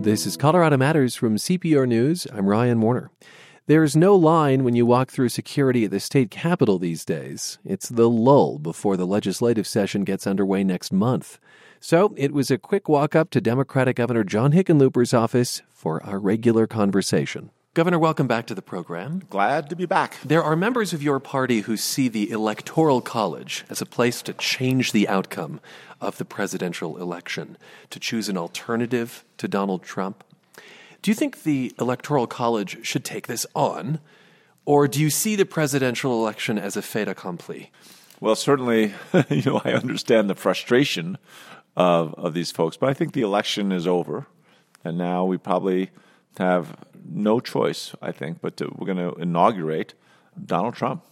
This is Colorado Matters from CPR News. I'm Ryan Warner. There's no line when you walk through security at the state capitol these days. It's the lull before the legislative session gets underway next month. So it was a quick walk up to Democratic Governor John Hickenlooper's office for our regular conversation. Governor, welcome back to the program. Glad to be back. There are members of your party who see the Electoral College as a place to change the outcome of the presidential election, to choose an alternative to Donald Trump. Do you think the Electoral College should take this on, or do you see the presidential election as a fait accompli? Well, certainly, you know, I understand the frustration of, of these folks, but I think the election is over, and now we probably have no choice, I think, but to, we're going to inaugurate Donald Trump.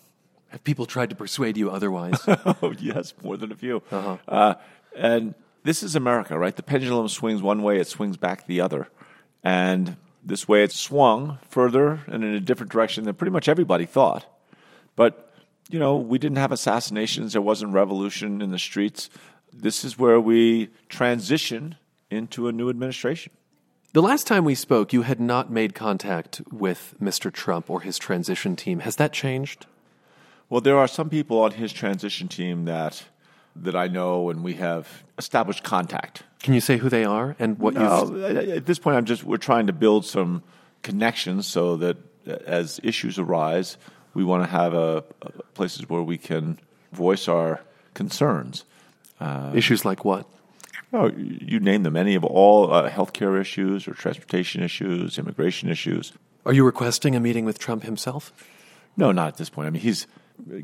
Have people tried to persuade you otherwise? oh, yes, more than a few. Uh-huh. Uh, and this is America, right? The pendulum swings one way, it swings back the other. And this way it swung further and in a different direction than pretty much everybody thought. But, you know, we didn't have assassinations, there wasn't revolution in the streets. This is where we transition into a new administration. The last time we spoke, you had not made contact with Mr. Trump or his transition team. Has that changed? Well, there are some people on his transition team that that I know, and we have established contact. Can you say who they are and what you? at this point, I'm just we're trying to build some connections so that as issues arise, we want to have a, a places where we can voice our concerns. Uh, issues like what? Oh, you name them, any of all uh, healthcare issues or transportation issues, immigration issues. Are you requesting a meeting with Trump himself? No, not at this point. I mean, he's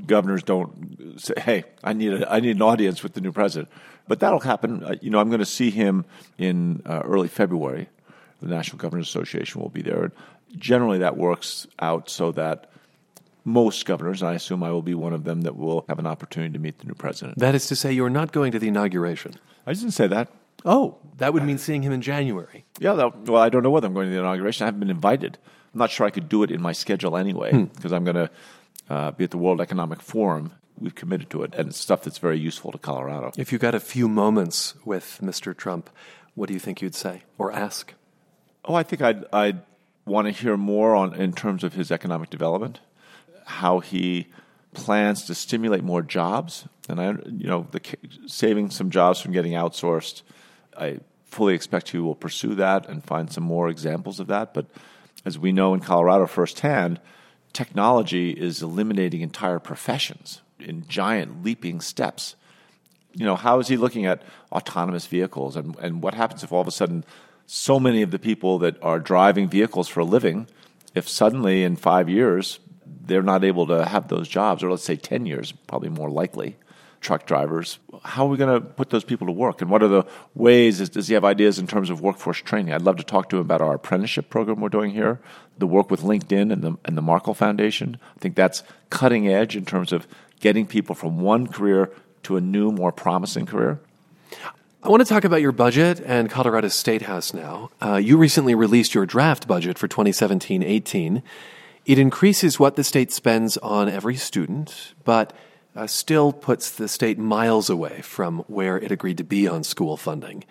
governors don't say, "Hey, I need a, I need an audience with the new president," but that'll happen. Uh, you know, I'm going to see him in uh, early February. The National Governors Association will be there. Generally, that works out so that most governors, and I assume I will be one of them, that will have an opportunity to meet the new president. That is to say, you're not going to the inauguration. I didn't say that. Oh, that would mean seeing him in January. Yeah, that, well, I don't know whether I'm going to the inauguration. I haven't been invited. I'm not sure I could do it in my schedule anyway because hmm. I'm going to uh, be at the World Economic Forum. We've committed to it, and it's stuff that's very useful to Colorado. If you got a few moments with Mr. Trump, what do you think you'd say or ask? Oh, I think I'd, I'd want to hear more on in terms of his economic development, how he plans to stimulate more jobs, and I, you know, the, saving some jobs from getting outsourced. I fully expect he will pursue that and find some more examples of that. But as we know in Colorado firsthand, technology is eliminating entire professions in giant leaping steps. You know, how is he looking at autonomous vehicles and, and what happens if all of a sudden so many of the people that are driving vehicles for a living, if suddenly in five years they're not able to have those jobs, or let's say 10 years, probably more likely, truck drivers, how are we going to put those people to work? And what are the ways? Is, does he have ideas in terms of workforce training? I'd love to talk to him about our apprenticeship program we're doing here, the work with LinkedIn and the, and the Markle Foundation. I think that's cutting edge in terms of getting people from one career to a new, more promising career. I want to talk about your budget and Colorado State House now. Uh, you recently released your draft budget for 2017 18. It increases what the state spends on every student, but uh, still puts the state miles away from where it agreed to be on school funding.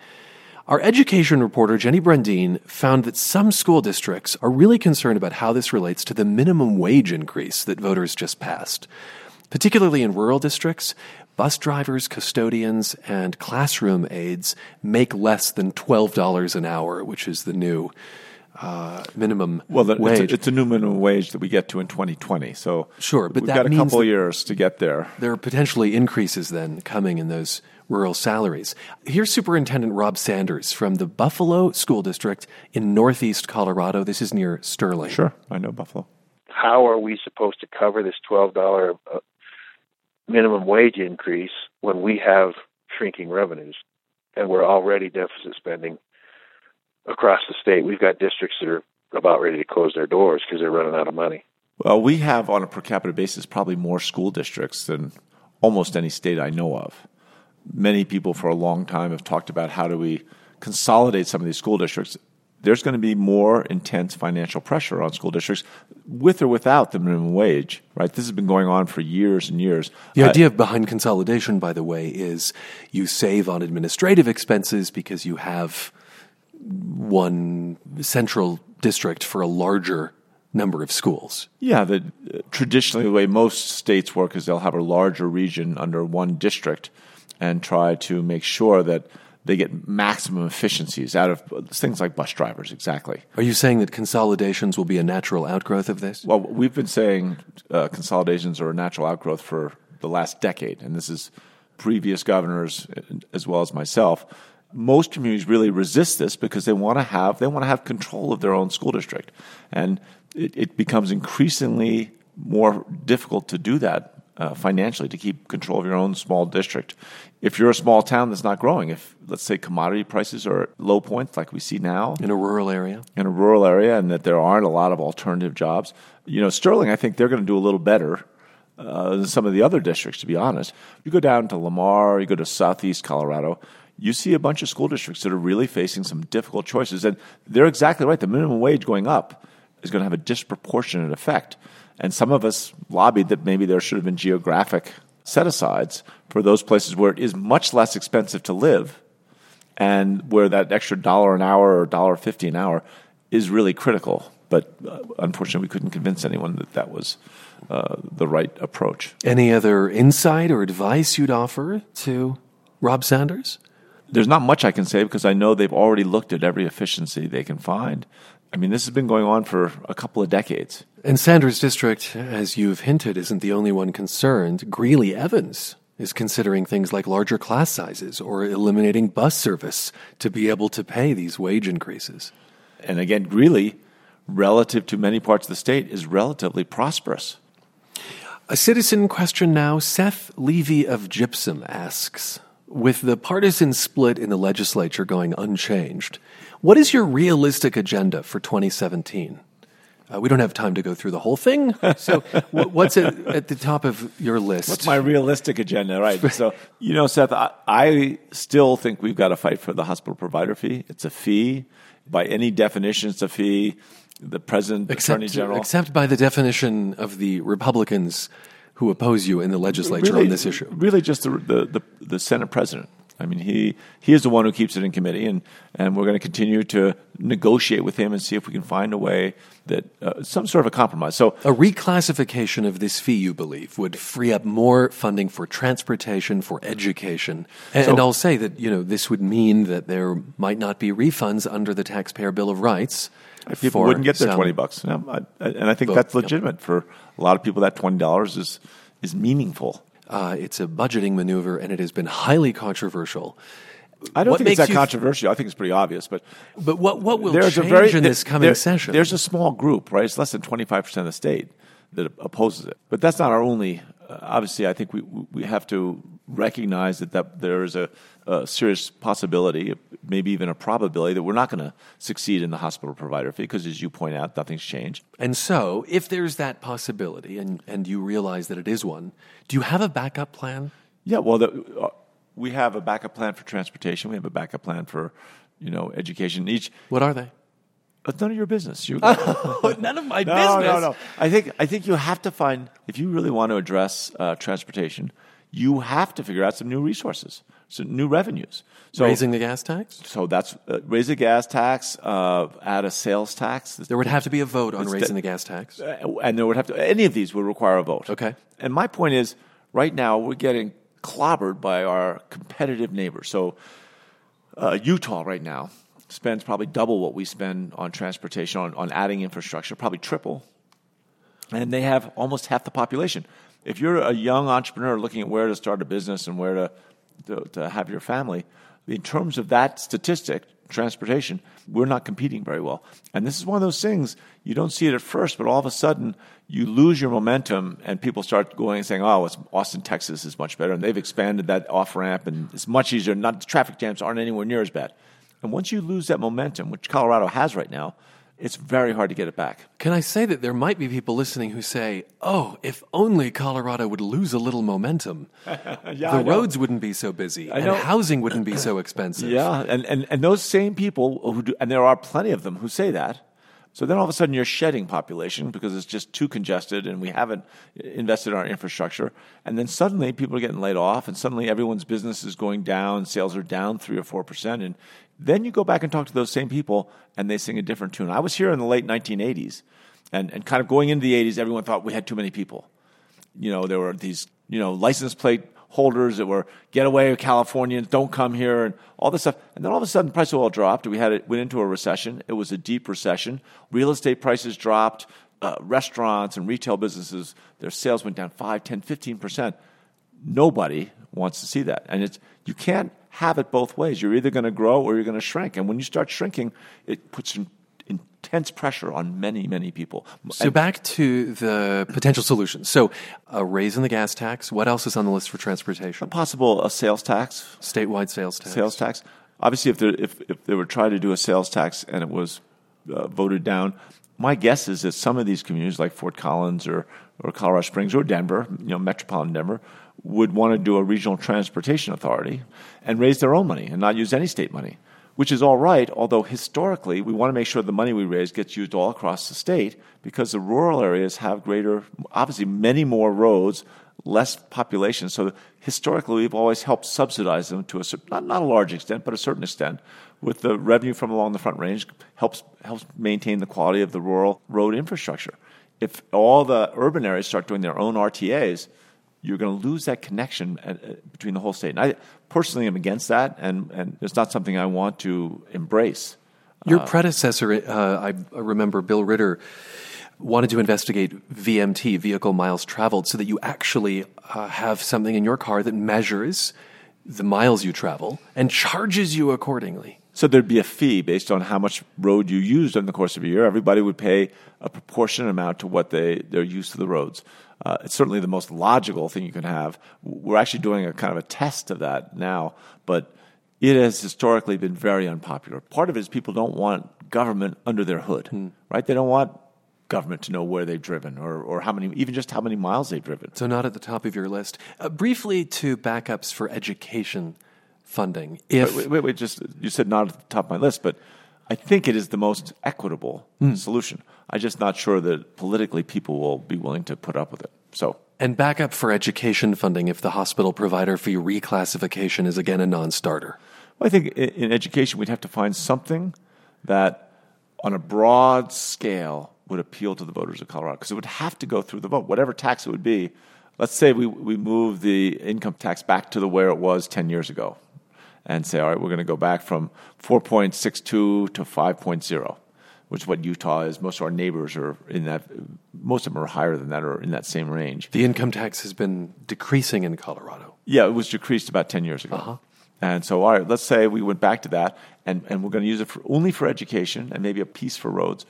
Our education reporter, Jenny Brundin, found that some school districts are really concerned about how this relates to the minimum wage increase that voters just passed. Particularly in rural districts, bus drivers, custodians, and classroom aides make less than $12 an hour, which is the new uh, minimum well, the, wage. It's a, it's a, new minimum wage that we get to in 2020. So sure, but we've that got a couple years to get there. There are potentially increases then coming in those rural salaries. Here's Superintendent Rob Sanders from the Buffalo School District in Northeast Colorado. This is near Sterling. Sure, I know Buffalo. How are we supposed to cover this twelve dollar uh, minimum wage increase when we have shrinking revenues and we're already deficit spending across the state. We've got districts that are about ready to close their doors because they're running out of money. Well, we have on a per capita basis probably more school districts than almost any state I know of. Many people for a long time have talked about how do we consolidate some of these school districts. There's going to be more intense financial pressure on school districts with or without the minimum wage, right? This has been going on for years and years. The uh, idea behind consolidation, by the way, is you save on administrative expenses because you have one central district for a larger number of schools. Yeah, the, uh, traditionally the way most states work is they'll have a larger region under one district and try to make sure that they get maximum efficiencies out of things like bus drivers, exactly. Are you saying that consolidations will be a natural outgrowth of this? Well, we've been saying uh, consolidations are a natural outgrowth for the last decade, and this is previous governors as well as myself. Most communities really resist this because they want to have they want to have control of their own school district, and it, it becomes increasingly more difficult to do that uh, financially to keep control of your own small district. If you're a small town that's not growing, if let's say commodity prices are at low points like we see now in a rural area, in a rural area, and that there aren't a lot of alternative jobs, you know, Sterling, I think they're going to do a little better uh, than some of the other districts. To be honest, you go down to Lamar, you go to Southeast Colorado. You see a bunch of school districts that are really facing some difficult choices, and they're exactly right. The minimum wage going up is going to have a disproportionate effect and some of us lobbied that maybe there should have been geographic set asides for those places where it is much less expensive to live and where that extra dollar an hour or dollar fifty an hour is really critical. But uh, unfortunately, we couldn't convince anyone that that was uh, the right approach. Any other insight or advice you'd offer to Rob Sanders? There's not much I can say because I know they've already looked at every efficiency they can find. I mean, this has been going on for a couple of decades. And Sanders District, as you've hinted, isn't the only one concerned. Greeley Evans is considering things like larger class sizes or eliminating bus service to be able to pay these wage increases. And again, Greeley, relative to many parts of the state, is relatively prosperous. A citizen question now. Seth Levy of Gypsum asks With the partisan split in the legislature going unchanged, what is your realistic agenda for 2017? Uh, we don't have time to go through the whole thing. So, what's at, at, the top of your list? What's my realistic agenda? Right. so, you know, Seth, I, I still think we've got to fight for the hospital provider fee. It's a fee. By any definition, it's a fee. The president, except, attorney general. Except by the definition of the Republicans who oppose you in the legislature really, on this issue. Really, just the, the, the, the Senate president. I mean, he, he is the one who keeps it in committee, and, and we're going to continue to negotiate with him and see if we can find a way that uh, some sort of a compromise. So, a reclassification of this fee, you believe, would free up more funding for transportation, for education, and, so, and I'll say that you know this would mean that there might not be refunds under the Taxpayer Bill of Rights. People wouldn't get their twenty bucks, and I think that's legitimate for a lot of people. That twenty dollars is is meaningful. Uh, it's a budgeting maneuver, and it has been highly controversial. I don't what think it's that controversial. I think it's pretty obvious. But but what what will there's change a very, in this coming there, session? There's a small group, right? It's less than 25 percent of the state that opposes it. But that's not our only. Obviously, I think we we have to recognize that, that there is a, a serious possibility, maybe even a probability, that we're not going to succeed in the hospital provider fee because, as you point out, nothing's changed. And so, if there's that possibility, and, and you realize that it is one, do you have a backup plan? Yeah, well, the, uh, we have a backup plan for transportation. We have a backup plan for, you know, education. Each. What are they? It's none of your business. You, none of my no, business. No, no, I think I think you have to find if you really want to address uh, transportation you have to figure out some new resources, some new revenues. So raising the gas tax. So that's uh, raise the gas tax, uh, add a sales tax. There would have to be a vote on raising the gas tax, uh, and there would have to any of these would require a vote. Okay. And my point is, right now we're getting clobbered by our competitive neighbors. So uh, Utah right now spends probably double what we spend on transportation on, on adding infrastructure, probably triple, and they have almost half the population if you're a young entrepreneur looking at where to start a business and where to, to, to have your family, in terms of that statistic, transportation, we're not competing very well. And this is one of those things, you don't see it at first, but all of a sudden you lose your momentum and people start going and saying, oh, it's Austin, Texas is much better. And they've expanded that off ramp and it's much easier. Not the traffic jams aren't anywhere near as bad. And once you lose that momentum, which Colorado has right now, it's very hard to get it back. Can I say that there might be people listening who say, oh, if only Colorado would lose a little momentum, yeah, the roads wouldn't be so busy, and housing wouldn't be so expensive. Yeah, and, and, and those same people who do, and there are plenty of them who say that, So then all of a sudden you're shedding population because it's just too congested and we haven't invested in our infrastructure. And then suddenly people are getting laid off and suddenly everyone's business is going down, sales are down three or four percent. And then you go back and talk to those same people and they sing a different tune. I was here in the late 1980s and, and kind of going into the 80s, everyone thought we had too many people. You know, there were these, you know, license plate holders that were get away Californians, don't come here, and all this stuff. And then all of a sudden, the price of oil dropped. We had it went into a recession. It was a deep recession. Real estate prices dropped. Uh, restaurants and retail businesses, their sales went down 5, 10, 15%. Nobody wants to see that. And it's, you can't have it both ways. You're either going to grow or you're going to shrink. And when you start shrinking, it puts intense pressure on many, many people. So back to the potential solutions. So a raise in the gas tax. What else is on the list for transportation? A possible a sales tax, statewide sales tax. Sales tax. Obviously, if, if, if they were trying to do a sales tax and it was uh, voted down, my guess is that some of these communities, like Fort Collins or, or Colorado Springs or Denver, you know, metropolitan Denver, would want to do a regional transportation authority and raise their own money and not use any state money which is all right, although historically we want to make sure the money we raise gets used all across the state because the rural areas have greater, obviously, many more roads, less population. So historically, we've always helped subsidize them to a not, not a large extent, but a certain extent, with the revenue from along the Front Range helps helps maintain the quality of the rural road infrastructure. If all the urban areas start doing their own RTAs, you're going to lose that connection at, uh, between the whole state. And I personally am against that, and, and it's not something I want to embrace. Your uh, predecessor, uh, I remember Bill Ritter, wanted to investigate VMT, vehicle miles traveled, so that you actually uh, have something in your car that measures the miles you travel and charges you accordingly. So there'd be a fee based on how much road you used in the course of a year. Everybody would pay a proportionate amount to what they their use of the roads. Uh, it's certainly the most logical thing you can have. We're actually doing a kind of a test of that now, but it has historically been very unpopular. Part of it is people don't want government under their hood, hmm. right? They don't want government to know where they've driven or, or how many, even just how many miles they've driven. So, not at the top of your list. Uh, briefly to backups for education funding. If wait, wait, wait, just you said not at the top of my list, but I think it is the most equitable mm. solution. I'm just not sure that politically people will be willing to put up with it. So. And backup for education funding if the hospital provider fee reclassification is again a non-starter. Well, I think in education we'd have to find something that, on a broad scale, would appeal to the voters of Colorado because it would have to go through the vote, whatever tax it would be. Let's say we we move the income tax back to the where it was ten years ago, and say, all right, we're going to go back from 4.62 to 5.0, which is what Utah is. Most of our neighbors are in that, most of them are higher than that or in that same range. The income tax has been decreasing in Colorado. Yeah, it was decreased about 10 years ago. Uh-huh. And so, all right, let's say we went back to that, and, and we're going to use it for, only for education and maybe a piece for roads.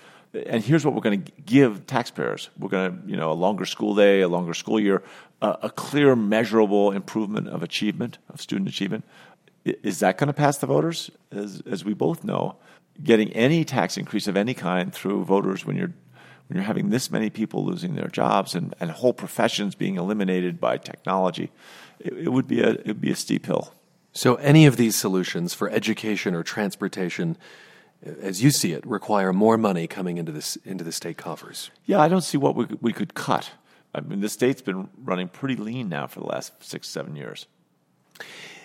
And here's what we're going to give taxpayers: we're going to, you know, a longer school day, a longer school year, uh, a clear, measurable improvement of achievement, of student achievement, is that going to pass the voters? As, as we both know, getting any tax increase of any kind through voters when you're when you're having this many people losing their jobs and, and whole professions being eliminated by technology, it, it would be a it would be a steep hill. So, any of these solutions for education or transportation, as you see it, require more money coming into this into the state coffers. Yeah, I don't see what we we could cut. I mean, the state's been running pretty lean now for the last six seven years.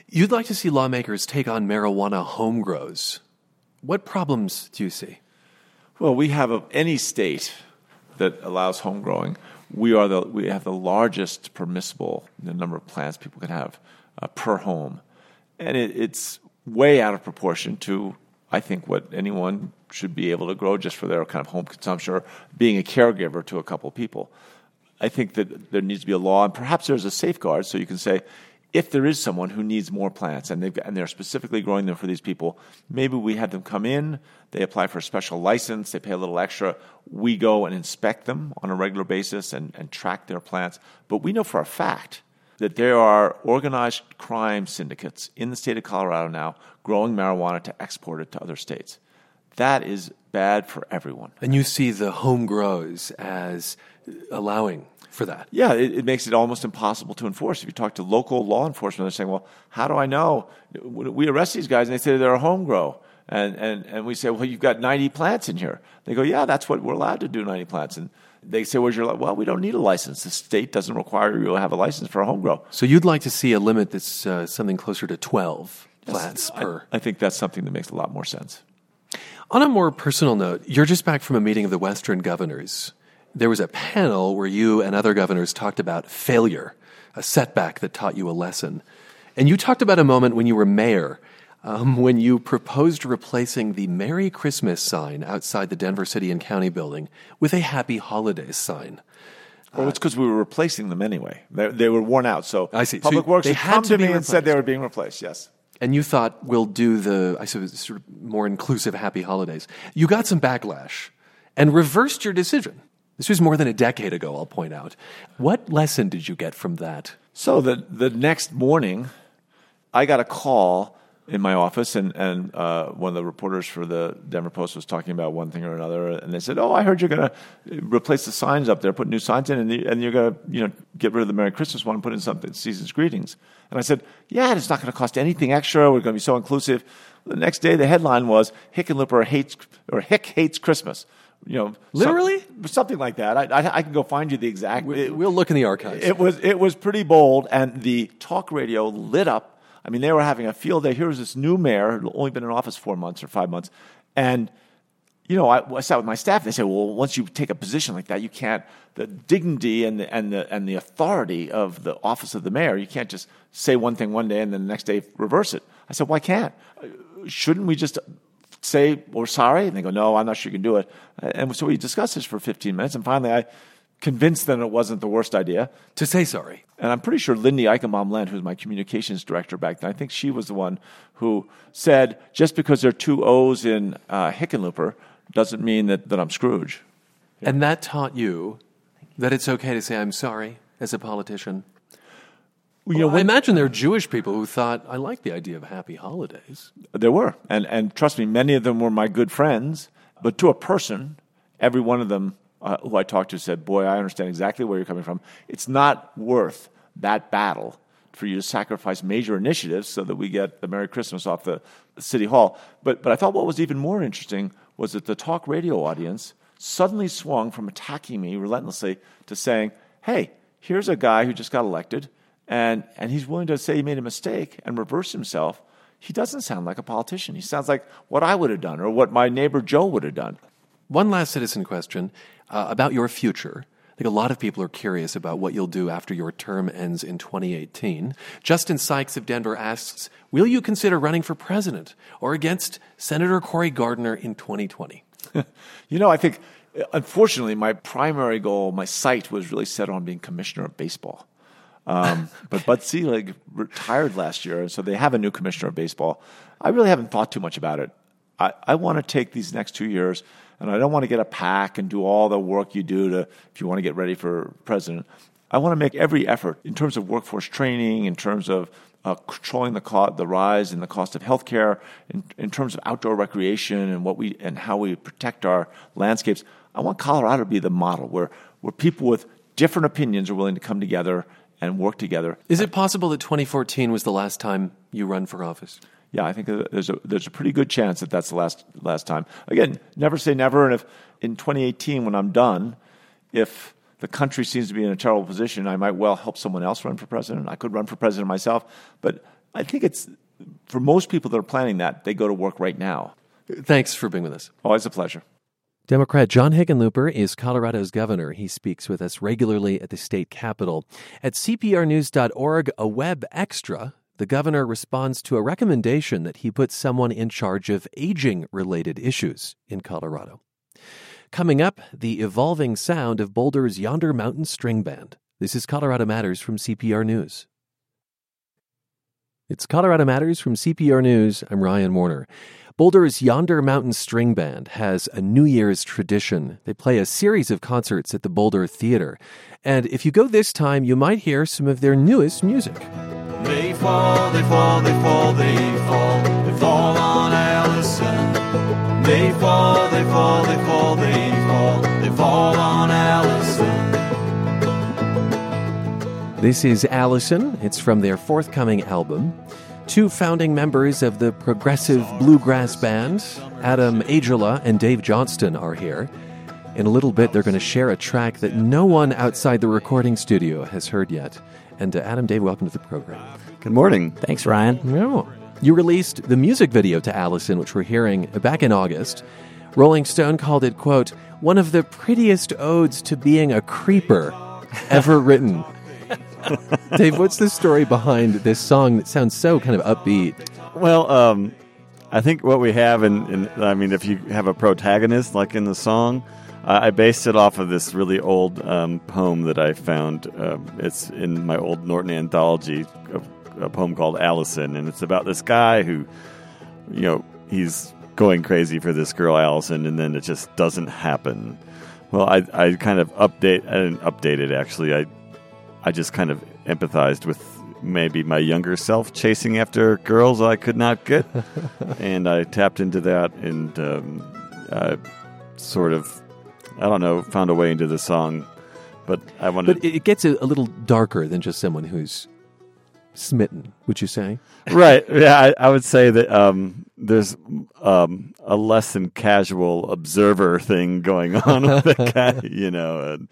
You'd like to see lawmakers take on marijuana home grows. What problems do you see? Well, we have a, any state that allows home growing. We are the we have the largest permissible the number of plants people can have uh, per home, and it, it's way out of proportion to I think what anyone should be able to grow just for their kind of home consumption or being a caregiver to a couple of people. I think that there needs to be a law, and perhaps there's a safeguard so you can say if there is someone who needs more plants and, and they're specifically growing them for these people, maybe we have them come in, they apply for a special license, they pay a little extra. We go and inspect them on a regular basis and, and track their plants. But we know for a fact that there are organized crime syndicates in the state of Colorado now growing marijuana to export it to other states. That is bad for everyone. And you see the home grows as allowing for that. Yeah, it, it, makes it almost impossible to enforce. If you talk to local law enforcement, they're saying, well, how do I know? We arrest these guys and they say they're a home grow. And, and, and we say, well, you've got 90 plants in here. They go, yeah, that's what we're allowed to do, 90 plants. And they say, where's your, li-? well, we don't need a license. The state doesn't require you to have a license for a home grow. So you'd like to see a limit that's uh, something closer to 12 plants I, per. I think that's something that makes a lot more sense. On a more personal note, you're just back from a meeting of the Western governors. There was a panel where you and other governors talked about failure, a setback that taught you a lesson. And you talked about a moment when you were mayor, um, when you proposed replacing the Merry Christmas sign outside the Denver City and County building with a Happy Holidays sign. Well, it's because we were replacing them anyway. They, they were worn out. So I see. So Public Works they had come to me and said they were being replaced. Yes. And you thought we'll do the, I suppose, sort of more inclusive Happy Holidays. You got some backlash and reversed your decision. This was more than a decade ago, I'll point out. What lesson did you get from that? So the the next morning, I got a call in my office, and and uh, one of the reporters for the Denver Post was talking about one thing or another, and they said, "Oh, I heard you're going to replace the signs up there, put new signs in, and, you- and you're going to you know get rid of the Merry Christmas one and put in something season's greetings." And I said, "Yeah, it's not going to cost anything extra. We're going to be so inclusive." The next day, the headline was "Hickenlooper hates or Hick hates Christmas." You know, some- Literally? something like that. I, I, I can go find you the exact. it- We'll look in the archives. it was it was pretty bold, and the talk radio lit up. I mean, they were having a field day. Here was this new mayor who'd only been in office four months or five months, and you know, I, I sat with my staff. and They said, "Well, once you take a position like that, you can't the dignity and the and the and the authority of the office of the mayor. You can't just say one thing one day and then the next day reverse it." I said, "Why can't? Shouldn't we just?" Say we're sorry, and they go, "No, I'm not sure you can do it." And so we discussed this for 15 minutes, and finally, I convinced them it wasn't the worst idea. to say sorry. And I'm pretty sure Lindy Eichenbaum Lent, who's my communications director back then, I think she was the one who said, just because there are two O's in uh, Hickenlooper doesn't mean that, that I'm Scrooge. And that taught you that it's okay to say, I'm sorry as a politician. You know, I imagine there are Jewish people who thought, I like the idea of happy holidays. There were. And, and trust me, many of them were my good friends. But to a person, every one of them uh, who I talked to said, Boy, I understand exactly where you're coming from. It's not worth that battle for you to sacrifice major initiatives so that we get the Merry Christmas off the City Hall. But, but I thought what was even more interesting was that the talk radio audience suddenly swung from attacking me relentlessly to saying, Hey, here's a guy who just got elected, and, and he's willing to say he made a mistake and reverse himself he doesn't sound like a politician. He sounds like what I would have done or what my neighbor Joe would have done. One last citizen question uh, about your future. I think a lot of people are curious about what you'll do after your term ends in 2018. Justin Sykes of Denver asks Will you consider running for president or against Senator Cory Gardner in 2020? You know, I think, unfortunately, my primary goal, my sight was really set on being commissioner of baseball. Um, but Bud Selig retired last year, so they have a new commissioner of baseball. I really haven't thought too much about it. I, I want to take these next two years, and I don't want to get a PAC and do all the work you do to if you want to get ready for president. I want to make every effort in terms of workforce training, in terms of uh, controlling the co- the rise in the cost of healthcare, in, in terms of outdoor recreation and what we and how we protect our landscapes. I want Colorado to be the model where where people with different opinions are willing to come together and work together. Is it possible that 2014 was the last time you run for office? Yeah, I think there's a there's a pretty good chance that that's the last last time. Again, never say never. And if in 2018, when I'm done, if the country seems to be in a terrible position, I might well help someone else run for president. I could run for president myself. But I think it's for most people that are planning that, they go to work right now. Thanks for being with us. Always a pleasure. Democrat John Hickenlooper is Colorado's governor. He speaks with us regularly at the state capitol. At CPRnews.org, a web extra, the governor responds to a recommendation that he put someone in charge of aging related issues in Colorado. Coming up, the evolving sound of Boulder's Yonder Mountain String Band. This is Colorado Matters from CPR News. It's Colorado Matters from CPR News. I'm Ryan Warner. Boulder's Yonder Mountain String Band has a New Year's tradition. They play a series of concerts at the Boulder Theater. And if you go this time, you might hear some of their newest music. They fall, they fall, they fall, they fall, they fall on Allison. They fall, they fall, they fall, they fall, they fall on Allison. This is Allison. It's from their forthcoming album. Two founding members of the progressive bluegrass band, Adam Aijala and Dave Johnston, are here. In a little bit, they're going to share a track that no one outside the recording studio has heard yet. And uh, Adam, Dave, welcome to the program. Good morning. Thanks, Ryan. Yeah. You released the music video to Allison, which we're hearing back in August. Rolling Stone called it, quote, one of the prettiest odes to being a creeper ever written. Dave, what's the story behind this song that sounds so kind of upbeat? Well, um, I think what we have, in, in, I mean, if you have a protagonist like in the song, I based it off of this really old um, poem that I found. Uh, it's in my old Norton anthology, a, a poem called Allison, and it's about this guy who, you know, he's going crazy for this girl Allison, and then it just doesn't happen. Well, I, I kind of update, I didn't update it actually. I I just kind of empathized with maybe my younger self chasing after girls I could not get, and I tapped into that and um, uh, sort of, I don't know, found a way into the song. But I wanted. But it gets a, a little darker than just someone who's smitten. Would you say? right. Yeah, I, I would say that um, there's um, a less than casual observer thing going on with the guy, you know, and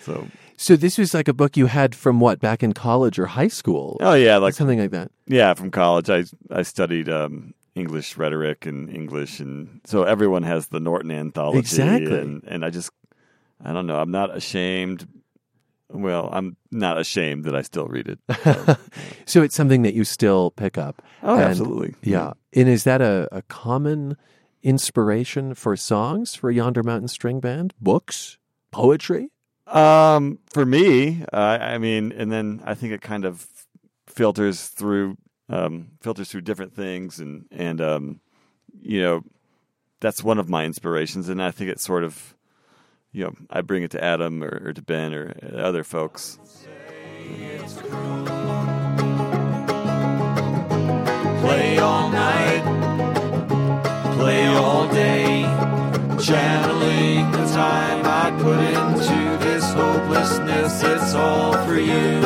so So this was like a book you had from what back in college or high school? Oh yeah, like something like that. yeah, from college I I studied um, English rhetoric and English, and so everyone has the Norton anthology. Exactly. and, and I just I don't know. I'm not ashamed. Well, I'm not ashamed that I still read it. So, So it's something that you still pick up. oh, And- absolutely. Yeah. And is that a, a common inspiration for songs for Yonder Mountain String Band? Books? Poetry? Um, for me, uh, I mean, and then I think it kind of filters through, um, filters through different things, and and um, you know, that's one of my inspirations, and I think it's sort of, you know, I bring it to Adam or, or to Ben or other folks. Play all night, play all day, channeling the time I put into hopelessness. It's all for you.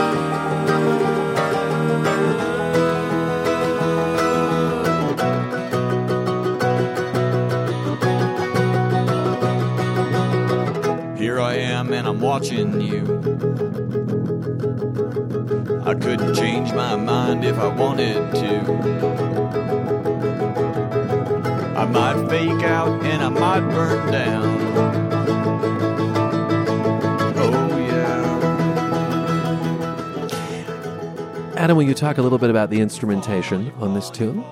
Here I am and I'm watching you. I couldn't change my mind if I wanted to. I might fake out and I might burn down. Adam, will you talk a little bit about the instrumentation on this tune?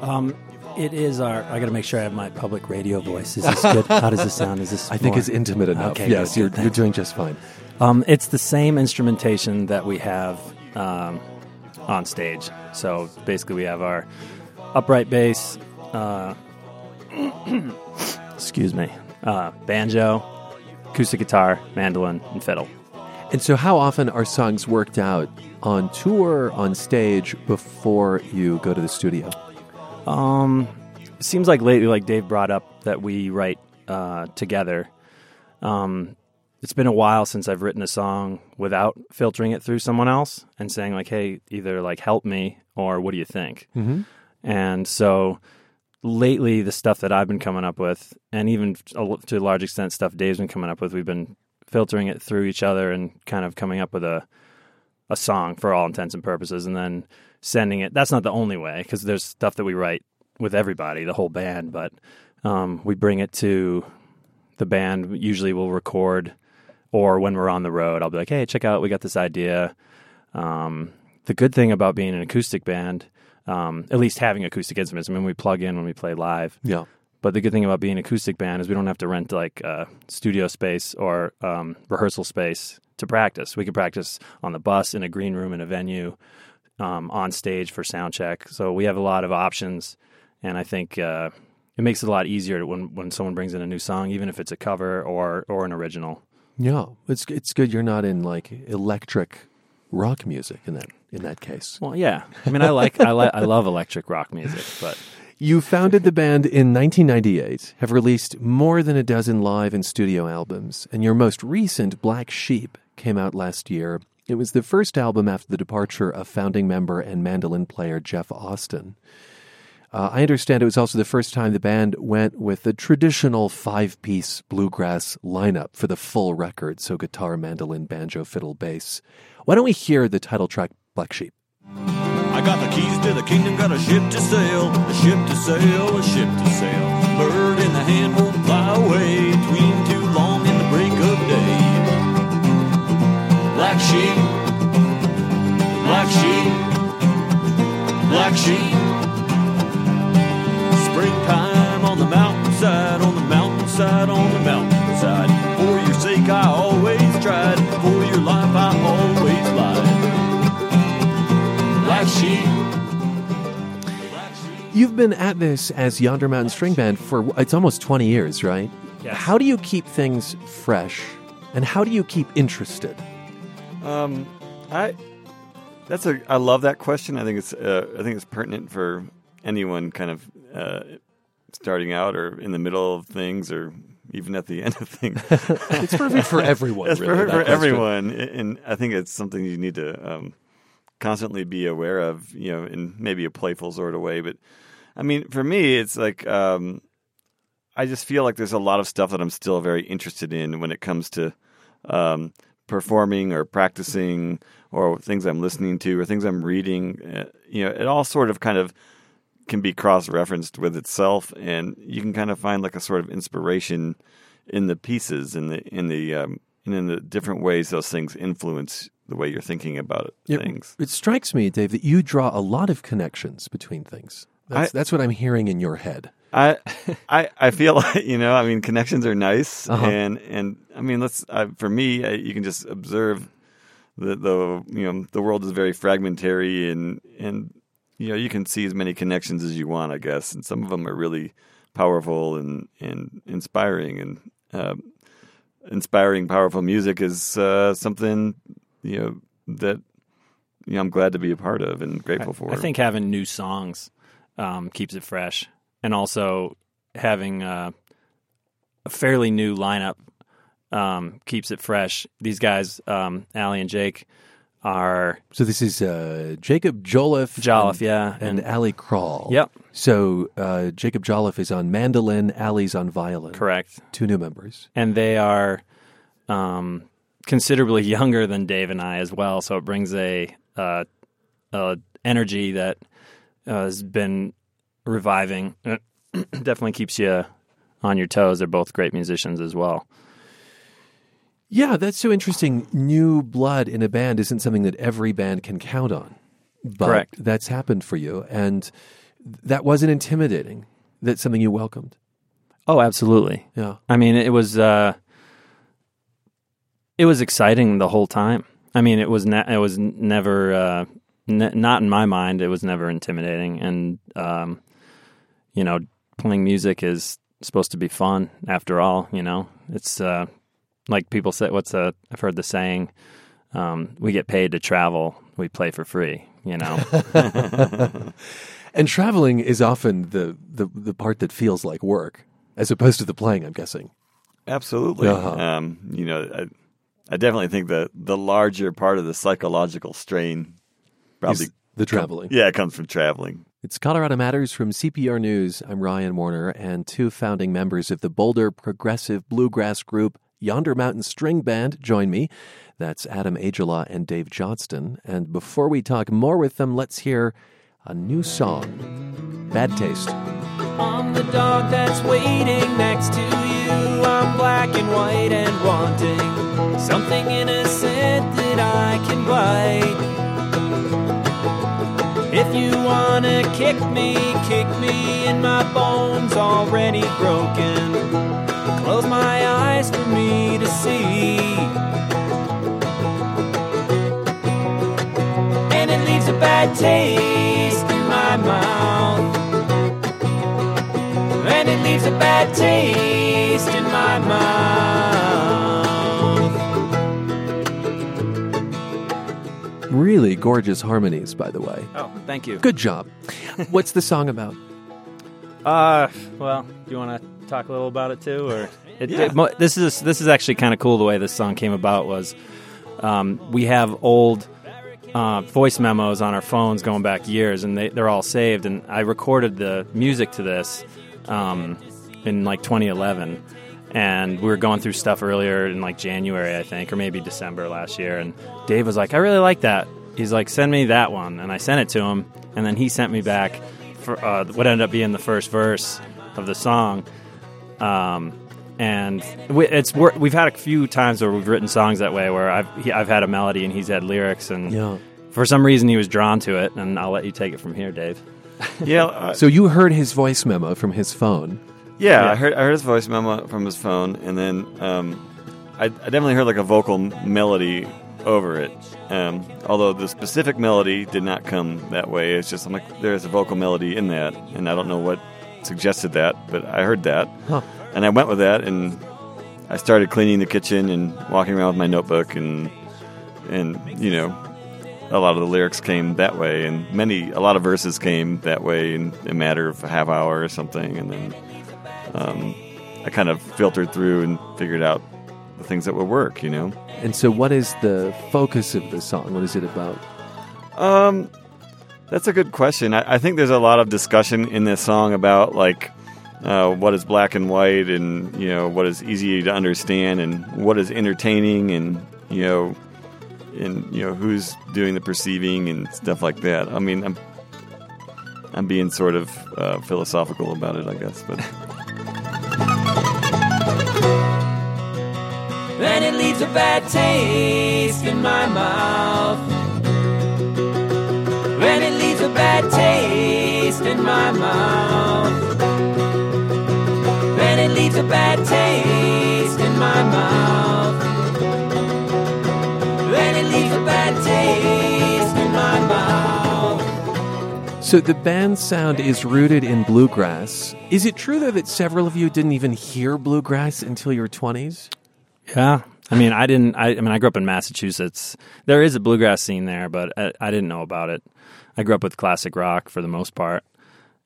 Um, it is our. I got to make sure I have my public radio voice. Is this good? How does this sound? Is this? I think it's intimate enough. Okay, yes, good, you're, you're doing just fine. Um, it's the same instrumentation that we have um, on stage. So basically, we have our upright bass. Uh, excuse me. Uh, banjo, acoustic guitar, mandolin, and fiddle. And so, how often are songs worked out on tour, on stage, before you go to the studio? Um, seems like lately, like Dave brought up, that we write uh, together. Um, it's been a while since I've written a song without filtering it through someone else and saying like, "Hey, either like help me or what do you think?" Mm-hmm. And so lately, the stuff that I've been coming up with, and even to a large extent, stuff Dave's been coming up with, we've been filtering it through each other and kind of coming up with a a song for all intents and purposes, and then sending it. That's not the only way because there's stuff that we write with everybody, the whole band, but um, we bring it to the band. Usually, we'll record, or when we're on the road, I'll be like, "Hey, check out, we got this idea." Um, the good thing about being an acoustic band, um, at least having acoustic instruments, I mean, we plug in when we play live. Yeah. But the good thing about being an acoustic band is we don't have to rent like uh, studio space or um, rehearsal space to practice. We can practice on the bus, in a green room, in a venue, um, on stage for sound check. So we have a lot of options, and I think uh, it makes it a lot easier when when someone brings in a new song, even if it's a cover or or an original. Yeah. It's, it's good you're not in like electric rock music in that, in that case. Well, yeah. I mean, I like I like I love electric rock music, but You founded the band in 1998, have released more than a dozen live and studio albums, and your most recent, Black Sheep, came out last year. It was the first album after the departure of founding member and mandolin player Jeff Austin. Uh, I understand it was also the first time the band went with the traditional five piece bluegrass lineup for the full record so guitar, mandolin, banjo, fiddle, bass. Why don't we hear the title track, Black Sheep? Got the keys to the kingdom, got a ship to sail, a ship to sail, a ship to sail. Bird in the hand won't fly away, tween too long in the break of day. Black sheep, black sheep, black sheep. Springtime on the mountainside, on the mountainside, on the You've been at this as Yonder Mountain String Band for it's almost 20 years, right? Yes. How do you keep things fresh and how do you keep interested? Um, I that's a I love that question. I think it's uh, I think it's pertinent for anyone kind of uh, starting out or in the middle of things or even at the end of things. It's perfect for everyone. It's really, for, for question. everyone, and I think it's something you need to um, constantly be aware of. You know, in maybe a playful sort of way. But I mean, for me, it's like um, I just feel like there's a lot of stuff that I'm still very interested in when it comes to um, performing or practicing or things I'm listening to or things I'm reading. Uh, you know, it all sort of kind of can be cross referenced with itself, and you can kind of find like a sort of inspiration in the pieces, in the in the um, and in the different ways those things influence the way you're thinking about It, things. it strikes me, Dave, that you draw a lot of connections between things. That's, I- that's what I'm hearing in your head. I, I, I feel like you know. I mean, connections are nice, Uh-huh. and and I mean, let's. I, for me, I, you can just observe the the you know the world is very fragmentary, and and you know you can see as many connections as you want, I guess, and some of them are really powerful and and inspiring, and uh, inspiring, powerful music is uh, something you know that you know I'm glad to be a part of and grateful for. I think having new songs um, keeps it fresh, and also having uh, a fairly new lineup um, keeps it fresh. These guys, um, Allie and Jake, are So this is uh, Jacob Jolliffe. Jolliffe, and, yeah, And, and- Allie Kral. Yep. So uh, Jacob Jolliffe is on mandolin, Allie's on violin. correct, Two new members. and they are um, considerably younger than Dave and I as well. So it brings a, uh, a energy that uh, has been reviving. It definitely keeps you on your toes. They're both great musicians as well. Yeah, that's so interesting. New blood in a band isn't something that every band can count on. But Correct. that's happened for you. And that wasn't intimidating. That's something you welcomed. Oh, absolutely. Yeah. I mean, it was uh, it was exciting the whole time. I mean, it was ne- it was never uh, n- not in my mind. It was never intimidating, and um, you know, playing music is supposed to be fun. After all, you know, it's uh, like people say. What's a? I've heard the saying. Um, we get paid to travel. We play for free. You know. And traveling is often the, the, the part that feels like work, as opposed to the playing, I'm guessing. Absolutely. Uh-huh. Um, you know, I, I definitely think that the larger part of the psychological strain probably, Is the traveling. yeah, it comes from traveling. It's Colorado Matters from CPR News. I'm Ryan Warner, and two founding members of the Boulder progressive bluegrass group Yonder Mountain String Band join me. That's Adam Aijala and Dave Johnston. And before we talk more with them, let's hear a new song Bad Taste. I'm the dog that's waiting next to you. I'm black and white and wanting something innocent that I can bite. If you wanna kick me, kick me in my bones already broken. Close my eyes for me to see. And it leaves a bad taste in my mouth. And it leaves a bad taste in my mouth. Really gorgeous harmonies, by the way. oh, thank you. Good job. What's the song about? Uh, well, do you want to talk a little about it too, or it, Yeah. it- this is this is actually kind of cool. The way this song came about was, um, we have old uh, voice memos on our phones going back years, and they, they're all saved. And I recorded the music to this um, in like 2011, and we were going through stuff earlier in like January, I think, or maybe December last year. And Dave was like, "I really like that." He's like, "Send me that one," and I sent it to him, and then he sent me back for uh, what ended up being the first verse of the song. Um, and we, it's we have had a few times where we've written songs that way where I've he, I've had a melody and he's had lyrics and Yeah. for some reason he was drawn to it and I'll let you take it from here, Dave. Yeah, uh, So you heard his voice memo from his phone. Yeah, Yeah. I heard I heard his voice memo from his phone, and then um, I, I definitely heard like a vocal melody over it. Um, although the specific melody did not come that way. It's just I'm like there's a vocal melody in that, and I don't know what suggested that, but I heard that, Huh. and I went with that, and I started cleaning the kitchen and walking around with my notebook, and and you know. A lot of the lyrics came that way, and many, a lot of verses came that way in a matter of a half hour or something, and then um, I kind of filtered through and figured out the things that would work, you know. And so, what is the focus of the song? What is it about? Um, that's a good question. I, I think there's a lot of discussion in this song about like uh, what is black and white, and you know what is easy to understand, and what is entertaining, and you know, and you know who's doing the perceiving and stuff like that. I mean, I'm I'm being sort of uh, philosophical about it, I guess, but. a bad taste in my mouth. And it leaves a bad taste in my mouth. And it leaves a bad taste in my mouth. And it leaves a bad taste in my mouth. So the band's sound is rooted in bluegrass. Is it true though that several of you didn't even hear bluegrass until your twenties? Yeah. I mean, I didn't. I, I mean, I grew up in Massachusetts. There is a bluegrass scene there, but I, I didn't know about it. I grew up with classic rock for the most part,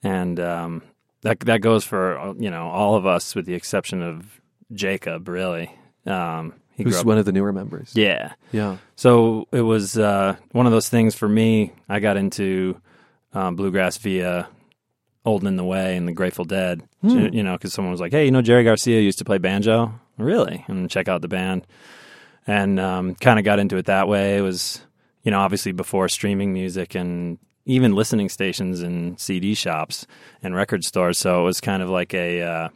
and um, that that goes for uh, you know all of us with the exception of Jacob. Really, um, he Who's one of the newer members? yeah. Yeah. So it was uh, one of those things for me. I got into um, bluegrass via Old in the Way and the Grateful Dead. You know, because someone was like, "Hey, you know, Jerry Garcia used to play banjo." Really? And check out the band, and um, kind of got into it that way. It was, you know, obviously before streaming music and even listening stations and CD shops and record stores. So it was kind of like a uh,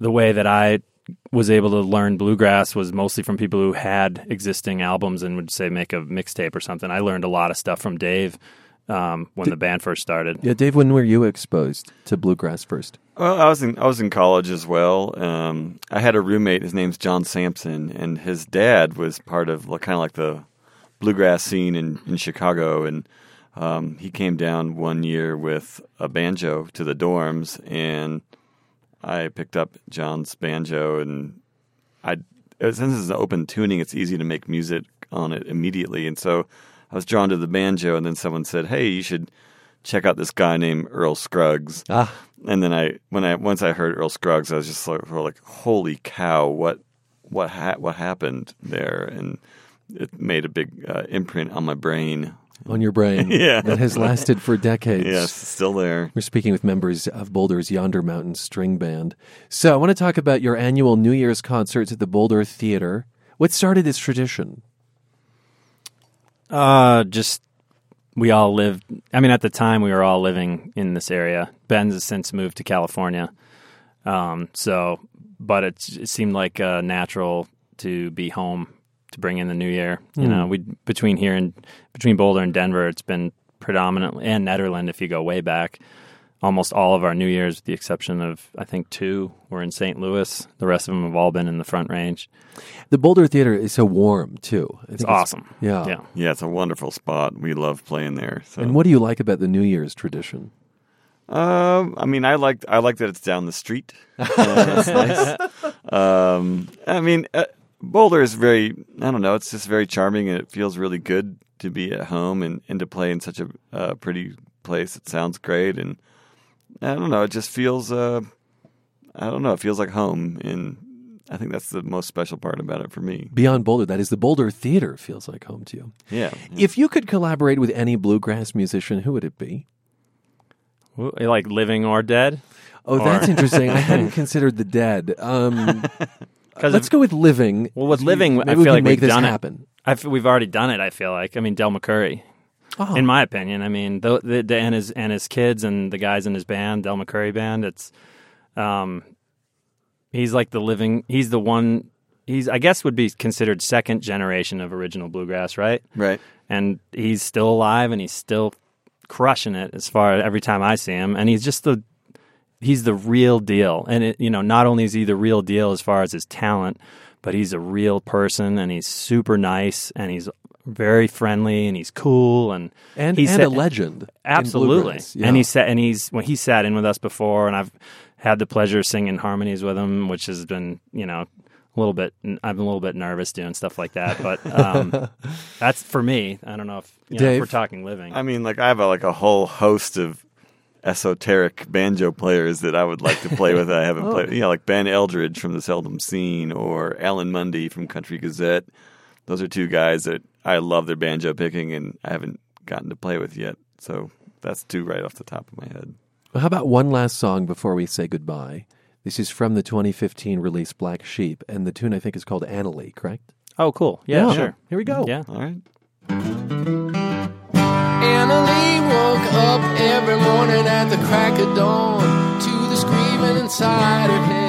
the way that I was able to learn bluegrass was mostly from people who had existing albums and would say make a mixtape or something. I learned a lot of stuff from Dave um, when the band first started. Yeah, Dave, when were you exposed to bluegrass first? Well, I was in I was in college as well. Um, I had a roommate. His name's John Sampson, and his dad was part of kind of like the bluegrass scene in, in Chicago. And um, he came down one year with a banjo to the dorms, and I picked up John's banjo, and I since it's an open tuning, it's easy to make music on it immediately. And so I was drawn to the banjo, and then someone said, "Hey, you should." Check out this guy named Earl Scruggs. Ah, And then I, when I once I heard Earl Scruggs, I was just like, like holy cow, what, what, ha- what happened there? And it made a big uh, imprint on my brain. on your brain. Yeah. That has lasted for decades. Yes, still there. We're speaking with members of Boulder's Yonder Mountain String Band. So I want to talk about your annual New Year's concerts at the Boulder Theater. What started this tradition? Uh, just we all lived. I mean, at the time, we were all living in this area. Ben's has since moved to California. Um, so, but it's, it seemed like uh, natural to be home to bring in the new year. You know, we between here and between Boulder and Denver, it's been predominantly and Nederland. If you go way back, almost all of our New Years, with the exception of I think two, were in St. Louis. The rest of them have all been in the Front Range. The Boulder Theater is so warm too. It's think awesome. Yeah. yeah. Yeah, it's a wonderful spot. We love playing there. So. And what do you like about the New Year's tradition? Um, I mean, I like I like that it's down the street. Uh, that's nice. Um, I mean, uh, Boulder is very. I don't know. It's just very charming, and it feels really good to be at home and, and to play in such a uh, pretty place. It sounds great, and I don't know. It just feels. Uh, I don't know. It feels like home, and I think that's the most special part about it for me. Beyond Boulder, that is the Boulder Theater feels like home to you. Yeah. If you could collaborate with any bluegrass musician, who would it be? Wh- Like living or dead? Oh, that's interesting. I hadn't considered the dead. Um, 'Cause let's if- go with living. Well, with living, Maybe I we feel can like make we've this done happen. it. I f- we've already done it. I feel like. I mean, Del McCoury, Oh. in my opinion. I mean, the, the, the and his and his kids and the guys in his band, Del McCoury band. It's, um, he's like the living. He's the one. He's I guess would be considered second generation of original bluegrass, right? Right. and he's still alive and he's still crushing it as far as every time I see him. And he's just the he's the real deal. And it, you know, not only is he the real deal as far as his talent, but he's a real person and he's super nice and he's very friendly and he's cool and and, he's and a legend. Absolutely. Yeah. And he sat and he's when he sat in with us before and I've had the pleasure of singing harmonies with him, which has been, you know, a little bit I'm a little bit nervous doing stuff like that, but um, that's for me. I don't know if, you know, if we're talking living. I mean, like I have a, like a whole host of esoteric banjo players that I would like to play with. that I haven't played, you know, like Ben Eldridge from the Seldom Scene or Alan Munde from Country Gazette. Those are two guys that I love their banjo picking, and I haven't gotten to play with yet. So that's two right off the top of my head. Well, How about one last song before we say goodbye? This is from the 2015 release Black Sheep, and the tune I think is called Annalie, correct? oh, cool. Yeah, sure. Here we go. Yeah. All right. Annalie woke up every morning at the crack of dawn to the screaming inside her head.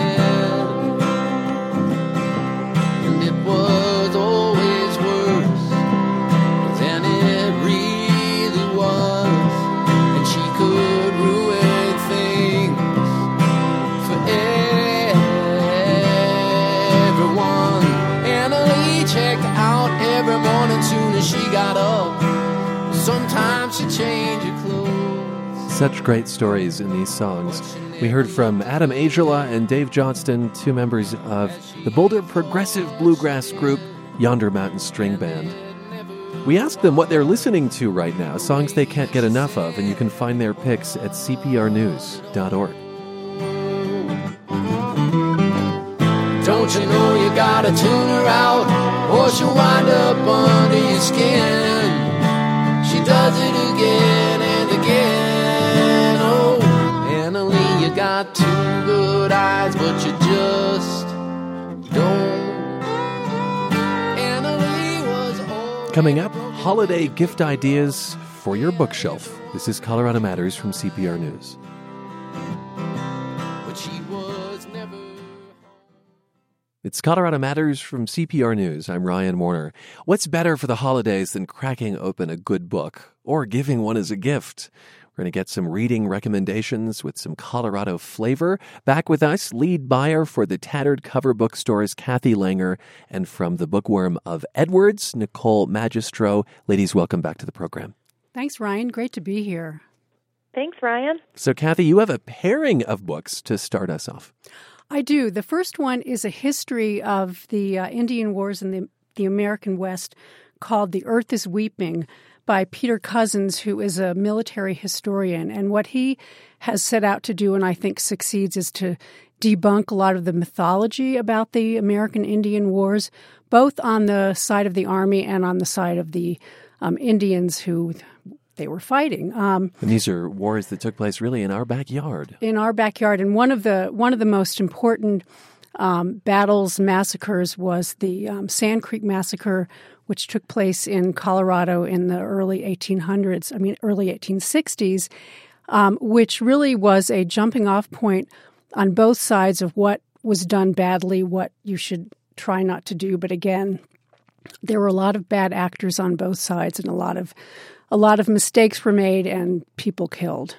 Such great stories in these songs. We heard from Adam Aijala and Dave Johnston, two members of the Boulder progressive bluegrass group Yonder Mountain String Band. We asked them what they're listening to right now, songs they can't get enough of, and you can find their picks at cprnews.org. Don't you know you gotta tune her out, or she'll wind up under your skin? She does it again and again. Got two good eyes, but you just don't. Coming up, holiday gift ideas for your bookshelf. This is Colorado Matters from CPR News. but she was never. It's Colorado Matters from CPR News. I'm Ryan Warner. What's better for the holidays than cracking open a good book or giving one as a gift? We're going to get some reading recommendations with some Colorado flavor. Back with us, lead buyer for the Tattered Cover Bookstores, Kathy Langer, and from the Bookworm of Edwards, Nicole Magistro. Ladies, welcome back to the program. Thanks, Ryan. Great to be here. Thanks, Ryan. So, Kathy, you have a pairing of books to start us off. I do. The first one is a history of the uh, Indian Wars in the, the American West called The Earth is Weeping by Peter Cozzens, who is a military historian. And what he has set out to do, and I think succeeds, is to debunk a lot of the mythology about the American Indian Wars, both on the side of the Army and on the side of the um, Indians who they were fighting. Um, And these are wars that took place really in our backyard. in our backyard, and one of the one of the most important um, battles massacres was the um, Sand Creek massacre, which took place in Colorado in the early 1800s. I mean, early 1860s, um, which really was a jumping off point on both sides of what was done badly, what you should try not to do. But again, there were a lot of bad actors on both sides, and a lot of a lot of mistakes were made and people killed.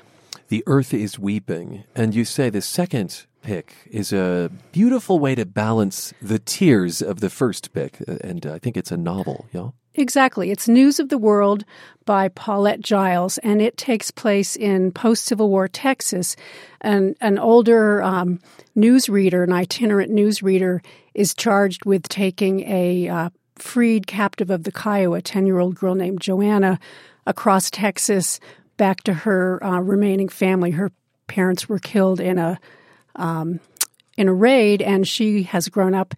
The Earth is Weeping. And you say the second pick is a beautiful way to balance the tears of the first pick. Uh, And I think it's a novel, yeah? Exactly. It's News of the World by Paulette Jiles, and it takes place in post Civil War Texas. And an older um, newsreader, an itinerant newsreader, is charged with taking a uh, freed captive of the Kiowa, a 10 year old girl named Joanna, across Texas back to her uh, remaining family. Her parents were killed in a Um, in a raid, and she has grown up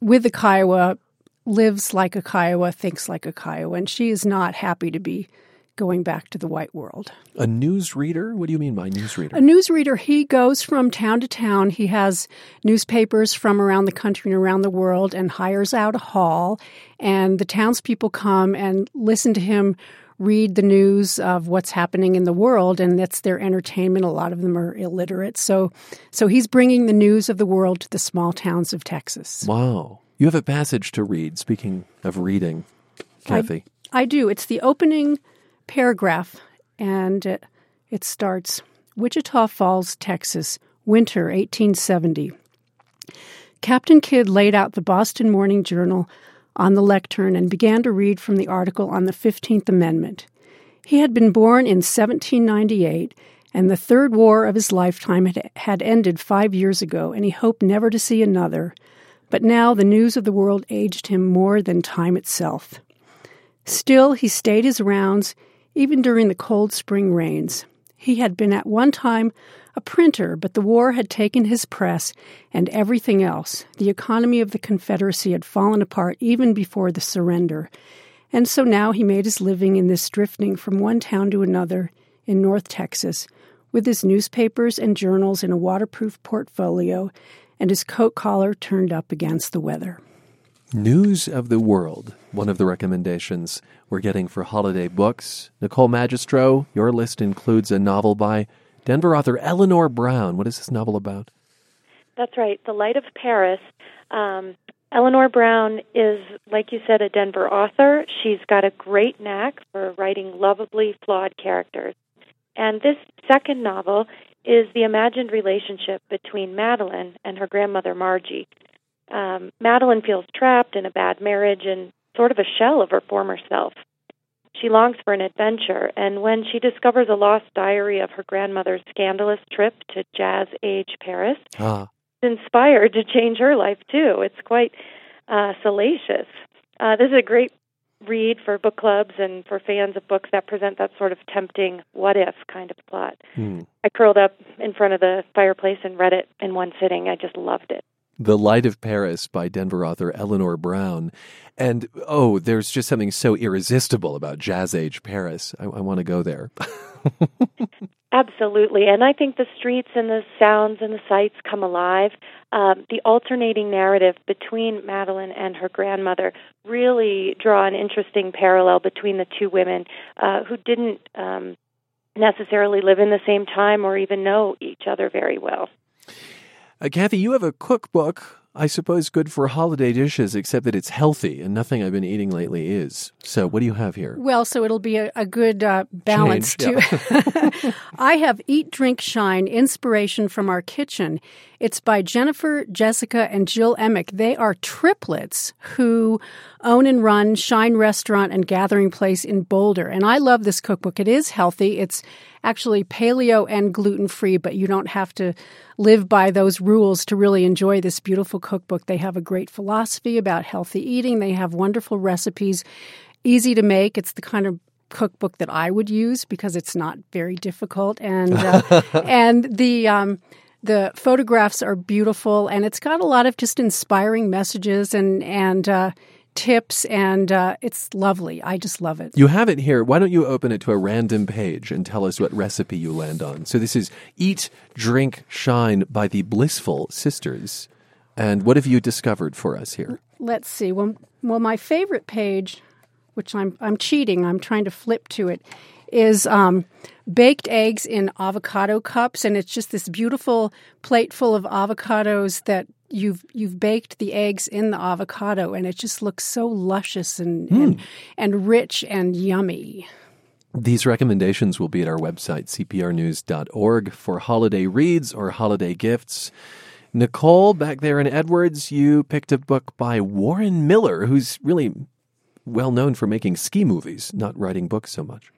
with the Kiowa, lives like a Kiowa, thinks like a Kiowa, and she is not happy to be going back to the white world. A newsreader? What do you mean by newsreader? A newsreader, he goes from town to town. He has newspapers from around the country and around the world and hires out a hall. And the townspeople come and listen to him read the news of what's happening in the world and that's their entertainment. A lot of them are illiterate. So so he's bringing the news of the world to the small towns of Texas. Wow. You have a passage to read speaking of reading Kathy. I, I do. It's the opening paragraph and it, it starts Wichita Falls Texas winter 1870 Captain Kidd laid out the Boston Morning Journal on the lectern and began to read from the article on the 15th Amendment. He had been born in 1798, and the third war of his lifetime had, ended five years ago, and he hoped never to see another. But now the news of the world aged him more than time itself. Still, he stayed his rounds, even during the cold spring rains. He had been at one time a printer, but the war had taken his press and everything else. The economy of the Confederacy had fallen apart even before the surrender. And so now he made his living in this drifting from one town to another in North Texas, with his newspapers and journals in a waterproof portfolio and his coat collar turned up against the weather. News of the World, one of the recommendations we're getting for holiday books. Nicole Magistro, your list includes a novel by Denver author Eleanor Brown. What is this novel about? That's right, The Light of Paris. Um, Eleanor Brown is, like you said, a Denver author. She's got a great knack for writing lovably flawed characters. And this second novel is the imagined relationship between Madeline and her grandmother Margie. Um, Madeline feels trapped in a bad marriage and sort of a shell of her former self. She longs for an adventure, and when she discovers a lost diary of her grandmother's scandalous trip to jazz age Paris, ah. inspired to change her life too. It's quite uh, salacious. Uh, this is a great read for book clubs and for fans of books that present that sort of tempting what if kind of plot. Hmm. I curled up in front of the fireplace and read it in one sitting. I just loved it. The Light of Paris by Denver author Eleanor Brown. And oh, there's just something so irresistible about Jazz Age Paris. I, I want to go there. Absolutely. And I think the streets and the sounds and the sights come alive. Um, the alternating narrative between Madeline and her grandmother really draw an interesting parallel between the two women uh, who didn't um, necessarily live in the same time or even know each other very well. Uh, Kathy, you have a cookbook, I suppose good for holiday dishes, except that it's healthy and nothing I've been eating lately is. So, what do you have here? Well, so it'll be a, a good uh, balance Change, too. I have Eat, Drink, Shine Inspiration from Our Kitchen. It's by Jennifer, Jessica, and Jill Emich. They are triplets who own and run Shine Restaurant and Gathering Place in Boulder. And I love this cookbook. It is healthy. It's actually paleo and gluten free, but you don't have to live by those rules to really enjoy this beautiful cookbook. They have a great philosophy about healthy eating. They have wonderful recipes, easy to make. It's the kind of cookbook that I would use because it's not very difficult, and uh, and the um, the photographs are beautiful, and it's got a lot of just inspiring messages and and. Uh, tips and uh, it's lovely. I just love it. You have it here. Why don't you open it to a random page and tell us what recipe you land on? So this is Eat, Drink, Shine by the Blissful Sisters. And what have you discovered for us here? Let's see. Well, well my favorite page, which I'm I'm cheating. I'm trying to flip to it, is um, baked eggs in avocado cups, and it's just this beautiful plate full of avocados that you've you've baked the eggs in the avocado, and it just looks so luscious and Hmm. and, and rich and yummy. These recommendations will be at our website, cprnews.org, for holiday reads or holiday gifts. Nicole, back there in Edwards, you picked a book by Warren Miller, who's really well known for making ski movies, not writing books so much.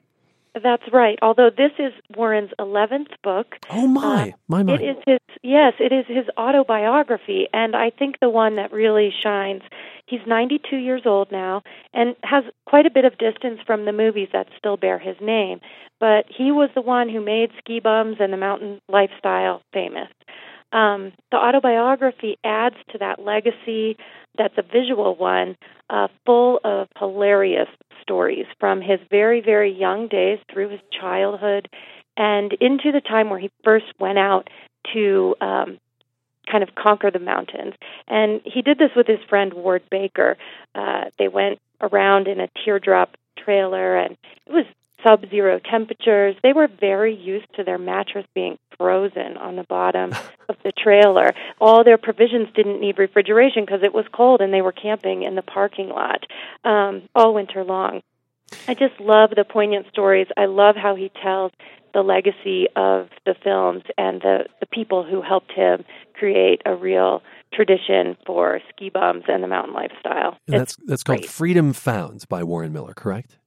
That's right. Although this is Warren's 11th book. Oh, my. Uh, my, my. It is his yes, it is his autobiography and I think the one that really shines. He's 92 years old now and has quite a bit of distance from the movies that still bear his name, but he was the one who made ski bums and the mountain lifestyle famous. Um, the autobiography adds to that legacy that's a visual one, uh, full of hilarious stories from his very, very young days through his childhood and into the time where he first went out to um, kind of conquer the mountains. And he did this with his friend Ward Baker. Uh, they went around in a teardrop trailer, and it was sub zero temperatures. They were very used to their mattress being frozen on the bottom of the trailer. All their provisions didn't need refrigeration because it was cold and they were camping in the parking lot um, all winter long. I just love the poignant stories. I love how he tells the legacy of the films and the, the people who helped him create a real tradition for ski bums and the mountain lifestyle. And that's It's that's called. Freedom Found by Warren Miller, correct?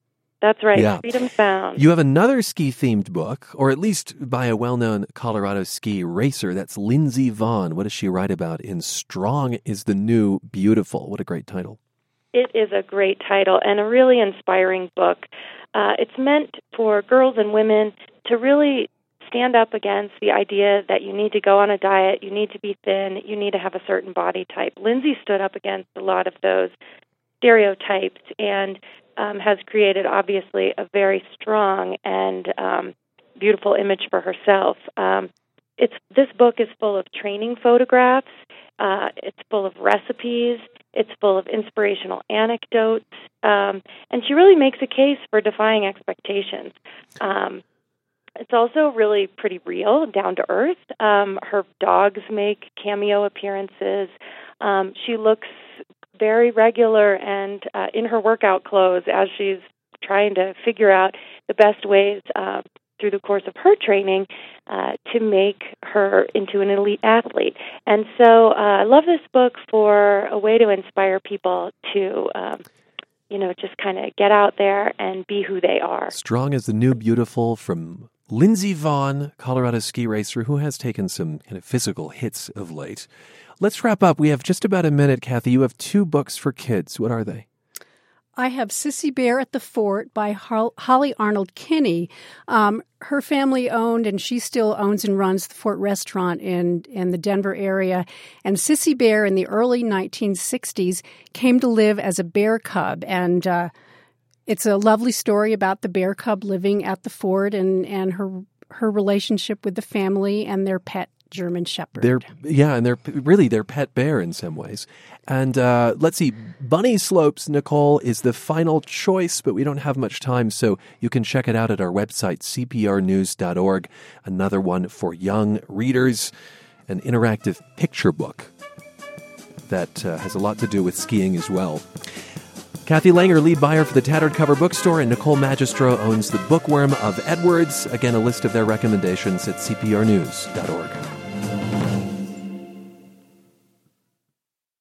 That's right. Yeah. Freedom Found. You have another ski themed book, or at least by a well known Colorado ski racer. That's Lindsey Vonn. What does she write about in Strong is the New Beautiful? What a great title. It is a great title and a really inspiring book. Uh, it's meant for girls and women to really stand up against the idea that you need to go on a diet, you need to be thin, you need to have a certain body type. Lindsey stood up against a lot of those stereotypes and um, has created, obviously, a very strong and um, beautiful image for herself. Um, it's this book is full of training photographs. Uh, it's full of recipes. It's full of inspirational anecdotes, um, and she really makes a case for defying expectations. Um, it's also really pretty real, down to earth. Um, her dogs make cameo appearances. Um, she looks very regular and uh, in her workout clothes as she's trying to figure out the best ways uh, through the course of her training uh, to make her into an elite athlete. And so uh, I love this book for a way to inspire people to, um, you know, just kind of get out there and be who they are. Strong as the New Beautiful from Lindsey Vonn, Colorado ski racer, who has taken some kind of physical hits of late. Let's wrap up. We have just about a minute, Kathy. You have two books for kids. What are they? I have Sissy Bear at the Fort by Holly Arnold Kinney. Um, her family owned, and she still owns and runs the Fort Restaurant in, in the Denver area. And Sissy Bear in the early 1960s came to live as a bear cub. And uh, it's a lovely story about the bear cub living at the fort and, and her, her relationship with the family and their pet German Shepherd. They're yeah, and they're really their pet bear in some ways. And uh, let's see, Bunny Slopes, Nicole is the final choice, but we don't have much time, so you can check it out at our website cprnews.org. Another one for young readers, an interactive picture book that uh, has a lot to do with skiing as well. Kathy Langer, lead buyer for the Tattered Cover Bookstore, and Nicole Magistro owns the Bookworm of Edwards. Again, a list of their recommendations at cprnews.org.